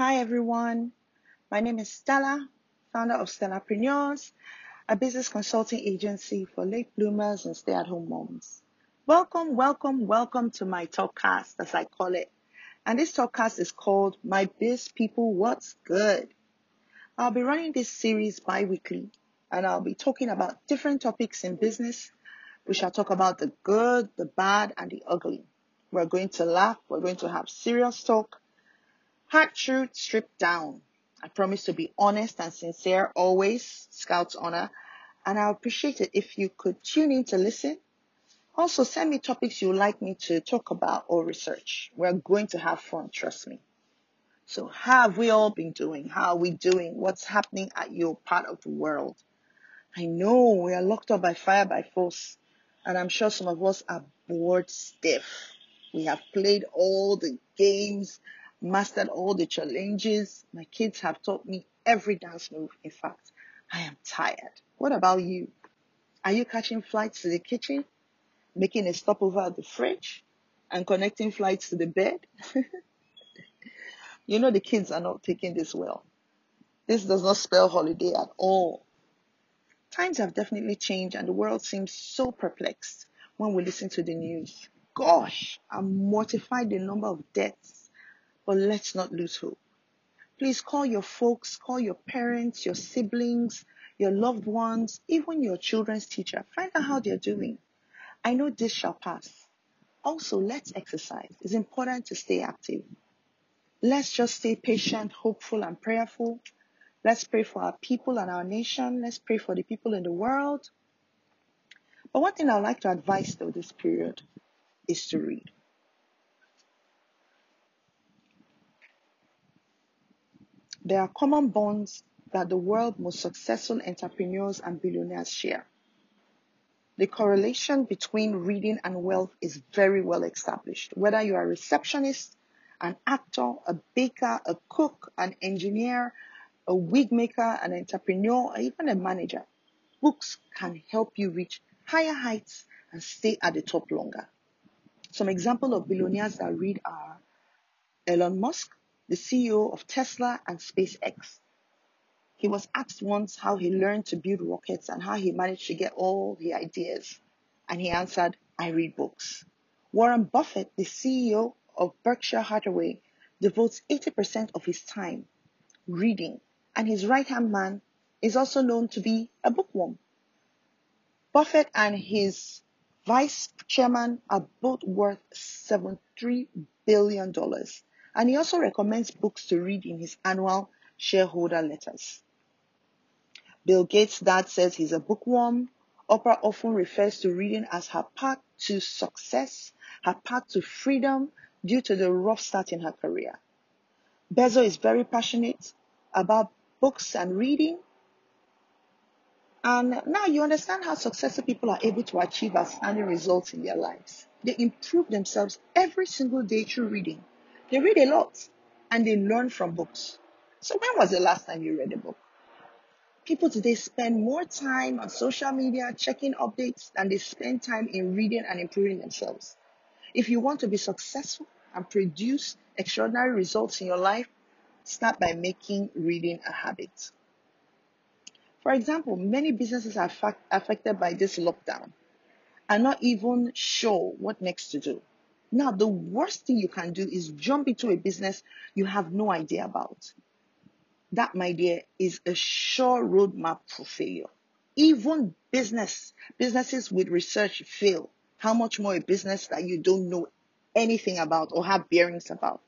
Hi everyone, my name is Stella, founder of Stellapreneurs, a business consulting agency for late bloomers and stay at home moms. Welcome, welcome, welcome to my talkcast, as I call it. And this talkcast is called My Biz People What's Good. I'll be running this series bi weekly and I'll be talking about different topics in business. We shall talk about the good, the bad, and the ugly. We're going to laugh, we're going to have serious talk, hard truth stripped down. I promise to be honest and sincere always, Scout's honor, and I appreciate it if you could tune in to listen. Also, send me topics you'd like me to talk about or research. We're going to have fun, trust me. So, how have we all been doing? How are we doing? What's happening at your part of the world? I know we are locked up by fire by force, and I'm sure some of us are bored stiff. We have played all the games, mastered all the challenges. My kids have taught me every dance move. In fact, I am tired. What about you? Are you catching flights to the kitchen, making a stopover at the fridge, and connecting flights to the bed? You know the kids are not taking this well. This does not spell holiday at all. Times have definitely changed and the world seems so perplexed when we listen to the news. Gosh, I'm mortified the number of deaths, but let's not lose hope. Please call your folks, call your parents, your siblings, your loved ones, even your children's teacher. Find out how they're doing. I know this shall pass. Also, let's exercise. It's important to stay active. Let's just stay patient, hopeful, and prayerful. Let's pray for our people and our nation. Let's pray for the people in the world. But one thing I'd like to advise though this period is to read. There are common bonds that the world's most successful entrepreneurs and billionaires share. The correlation between reading and wealth is very well established. Whether you are a receptionist an actor, a baker, a cook, an engineer, a wig maker, an entrepreneur, or even a manager. Books can help you reach higher heights and stay at the top longer. Some examples of billionaires that read are Elon Musk, the CEO of Tesla and SpaceX. He was asked once how he learned to build rockets and how he managed to get all the ideas. And he answered, I read books. Warren Buffett, the CEO of Berkshire Hathaway devotes 80% of his time reading, and his right hand man is also known to be a bookworm. Buffett and his vice chairman are both worth $73 billion, and he also recommends books to read in his annual shareholder letters. Bill Gates' dad says he's a bookworm. Oprah often refers to reading as her path to success, her path to freedom, due to the rough start in her career. Bezos is very passionate about books and reading. And now you understand how successful people are able to achieve outstanding results in their lives. They improve themselves every single day through reading. They read a lot and they learn from books. So when was the last time you read a book? People today spend more time on social media checking updates than they spend time in reading and improving themselves. If you want to be successful and produce extraordinary results in your life, start by making reading a habit. For example, many businesses are affected by this lockdown and not even sure what next to do. Now, the worst thing you can do is jump into a business you have no idea about. That, my dear, is a sure roadmap for failure. Even business, businesses with research fail how much more a business that you don't know anything about or have bearings about.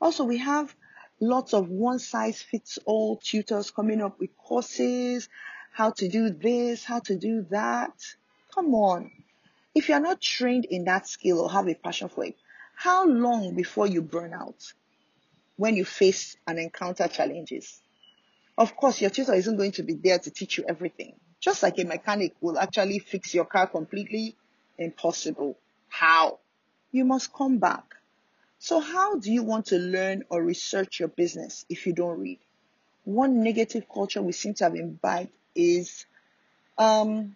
Also, we have lots of one size fits all tutors coming up with courses, how to do this, how to do that. Come on. If you're not trained in that skill or have a passion for it, how long before you burn out when you face and encounter challenges? Of course, your tutor isn't going to be there to teach you everything. Just like a mechanic will actually fix your car completely, impossible. How? You must come back. So how do you want to learn or research your business if you don't read? One negative culture we seem to have imbibed is, um,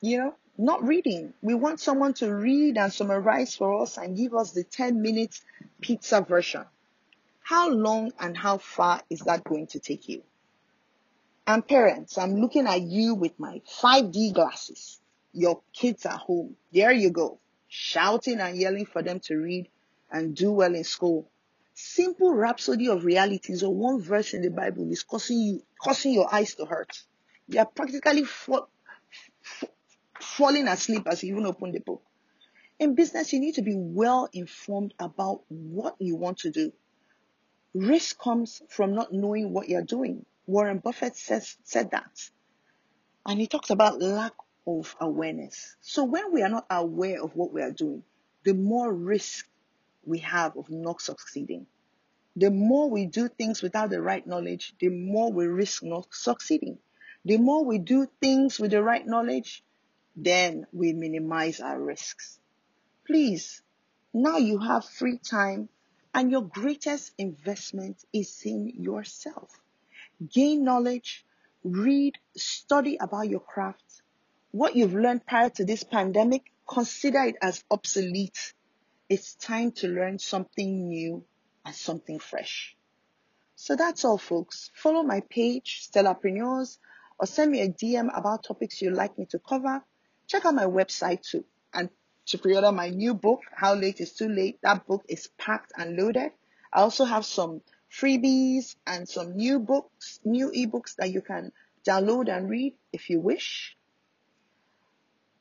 you know, not reading. We want someone to read and summarize for us and give us the 10 minute pizza version. How long and how far is that going to take you? And parents, I'm looking at you with my 5D glasses. Your kids are home. There you go. Shouting and yelling for them to read and do well in school. Simple rhapsody of realities or one verse in the Bible is causing you, causing your eyes to hurt. You are practically falling asleep as you even open the book. In business, you need to be well informed about what you want to do. Risk comes from not knowing what you're doing. Warren Buffett says, said that. And he talks about lack of awareness. So when we are not aware of what we are doing, the more risk we have of not succeeding. The more we do things without the right knowledge, the more we risk not succeeding. The more we do things with the right knowledge, then we minimize our risks. Please, now you have free time and your greatest investment is in yourself. Gain knowledge, read, study about your craft. What you've learned prior to this pandemic, consider it as obsolete. It's time to learn something new and something fresh. So that's all, folks. Follow my page, Stellarpreneurs, or send me a DM about topics you'd like me to cover. Check out my website too. And to pre-order my new book, How Late is Too Late, that book is packed and loaded. I also have some freebies and some new books, new ebooks that you can download and read if you wish.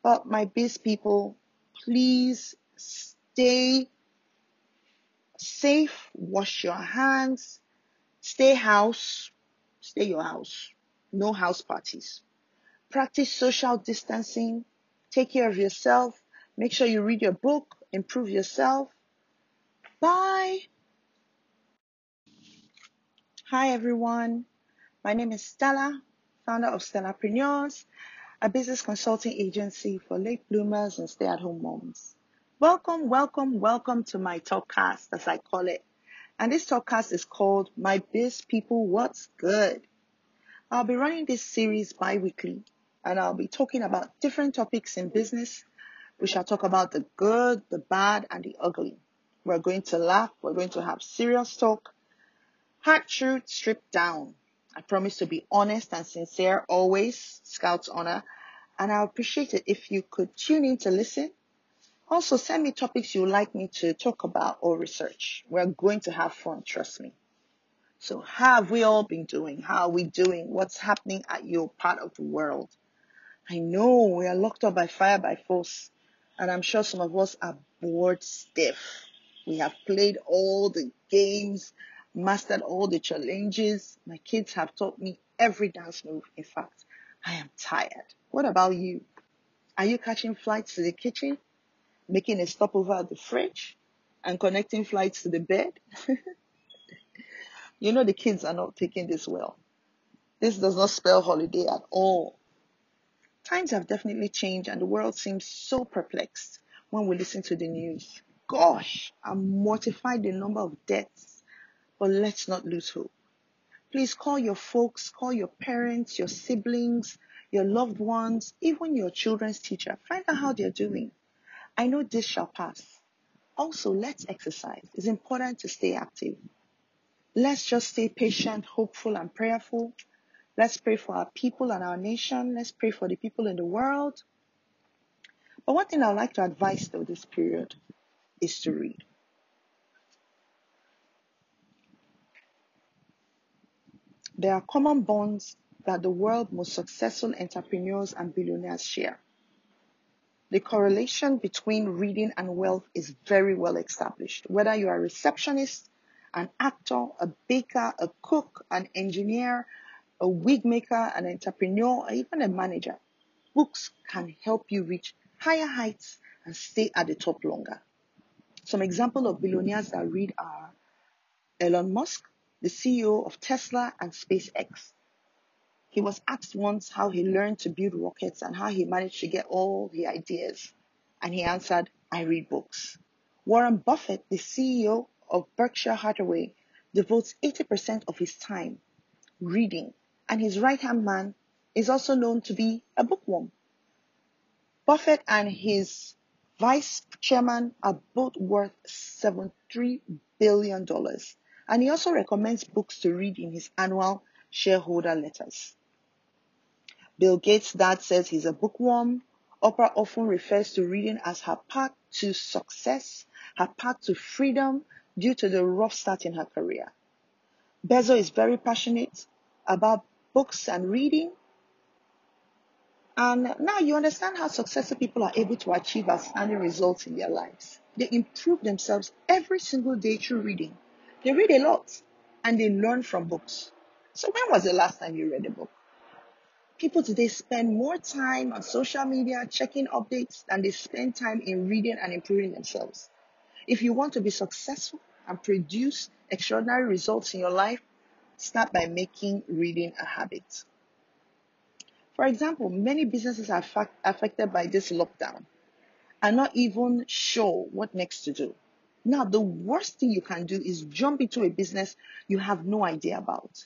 But my biz people, please stay safe, wash your hands, stay house, stay your house. No house parties. Practice social distancing. Take care of yourself. Make sure you read your book. Improve yourself. Bye. Hi, everyone. My name is Stella, founder of Stellarpreneurs, a business consulting agency for late bloomers and stay at home moms. Welcome, welcome, welcome to my talkcast, as I call it. And this talkcast is called My Biz People What's Good. I'll be running this series bi-weekly and I'll be talking about different topics in business. We shall talk about the good, the bad, and the ugly. We're going to laugh. We're going to have serious talk. Hard truth stripped down. I promise to be honest and sincere always, Scouts honor. And I appreciate it if you could tune in to listen. Also, send me topics you'd like me to talk about or research. We're going to have fun, trust me. So how have we all been doing? How are we doing? What's happening at your part of the world? I know we are locked up by fire by force, and I'm sure some of us are bored stiff. We have played all the games, mastered all the challenges. My kids have taught me every dance move. In fact, I am tired. What about you? Are you catching flights to the kitchen, making a stopover at the fridge, and connecting flights to the bed? You know the kids are not taking this well. This does not spell holiday at all. Times have definitely changed and the world seems so perplexed when we listen to the news. Gosh, I'm mortified the number of deaths, but let's not lose hope. Please call your folks, call your parents, your siblings, your loved ones, even your children's teacher. Find out how they're doing. I know this shall pass. Also, let's exercise. It's important to stay active. Let's just stay patient, hopeful, and prayerful. Let's pray for our people and our nation. Let's pray for the people in the world. But one thing I'd like to advise though this period is to read. There are common bonds that the world's most successful entrepreneurs and billionaires share. The correlation between reading and wealth is very well established. Whether you are a receptionist, an actor, a baker, a cook, an engineer, a wig maker, an entrepreneur, or even a manager. Books can help you reach higher heights and stay at the top longer. Some examples of billionaires that read are Elon Musk, the CEO of Tesla and SpaceX. He was asked once how he learned to build rockets and how he managed to get all the ideas. And he answered, I read books. Warren Buffett, the CEO of Berkshire Hathaway devotes 80% of his time reading, and his right hand man is also known to be a bookworm. Buffett and his vice chairman are both worth $73 billion. And he also recommends books to read in his annual shareholder letters. Bill Gates' dad says he's a bookworm. Oprah often refers to reading as her path to success, her path to freedom due to the rough start in her career. Bezos is very passionate about books and reading. And now you understand how successful people are able to achieve outstanding results in their lives. They improve themselves every single day through reading. They read a lot and they learn from books. So when was the last time you read a book? People today spend more time on social media checking updates than they spend time in reading and improving themselves. If you want to be successful and produce extraordinary results in your life, start by making reading a habit. For example, many businesses are affected by this lockdown are not even sure what next to do. Now, the worst thing you can do is jump into a business you have no idea about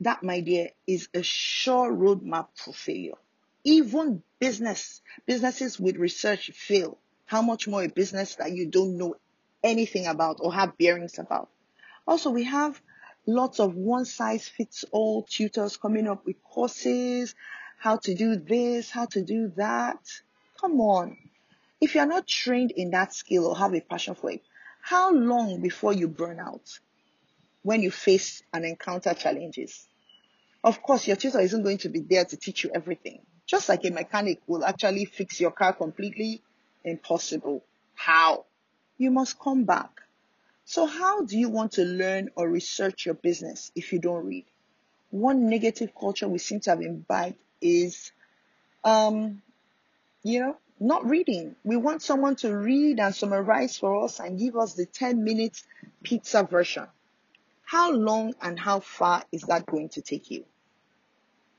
that, my dear, is a sure roadmap for failure. Even business, businesses with research fail. How much more a business that you don't know anything about or have bearings about? Also, we have lots of one size fits all tutors coming up with courses, how to do this, how to do that. Come on. If you're not trained in that skill or have a passion for it, how long before you burn out when you face and encounter challenges? Of course, your tutor isn't going to be there to teach you everything. Just like a mechanic will actually fix your car completely, impossible. How? You must come back. So how do you want to learn or research your business if you don't read? One negative culture we seem to have imbibed is, um, you know, not reading. We want someone to read and summarize for us and give us the 10 minutes pizza version. How long and how far is that going to take you?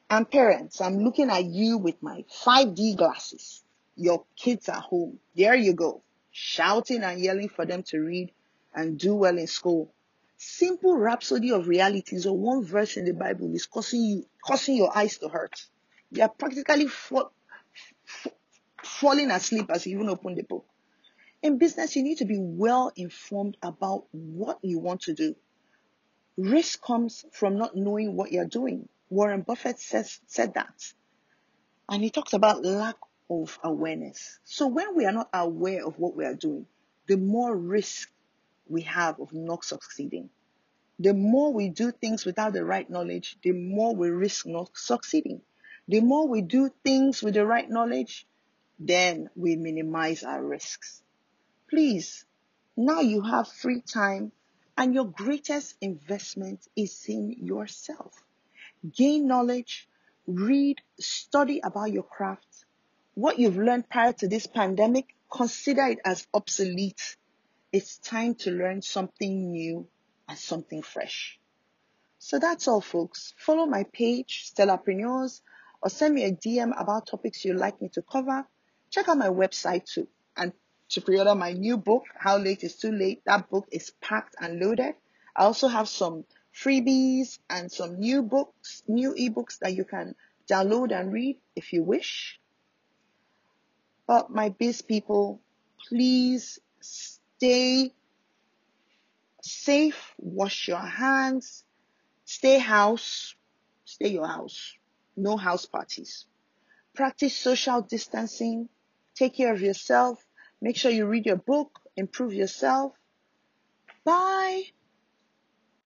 And parents, I'm looking at you with my 5D glasses. Your kids are home. There you go. Shouting and yelling for them to read and do well in school. Simple rhapsody of realities or one verse in the Bible is causing you, causing your eyes to hurt. You are practically fall, falling asleep as you even open the book. In business, you need to be well informed about what you want to do. Risk comes from not knowing what you're doing. Warren Buffett says, said that. And he talks about lack of awareness. So when we are not aware of what we are doing, the more risk we have of not succeeding. The more we do things without the right knowledge, the more we risk not succeeding. The more we do things with the right knowledge, then we minimize our risks. Please, now you have free time and your greatest investment is in yourself. Gain knowledge, read, study about your craft. What you've learned prior to this pandemic, consider it as obsolete. It's time to learn something new and something fresh. So that's all, folks. Follow my page, Stellarpreneurs, or send me a DM about topics you'd like me to cover. Check out my website too. And to pre-order my new book, How Late is Too Late, that book is packed and loaded. I also have some freebies and some new books, new ebooks that you can download and read if you wish. But my biz people, please stay safe, wash your hands, stay house, stay your house, no house parties. Practice social distancing, take care of yourself, make sure you read your book, improve yourself. Bye.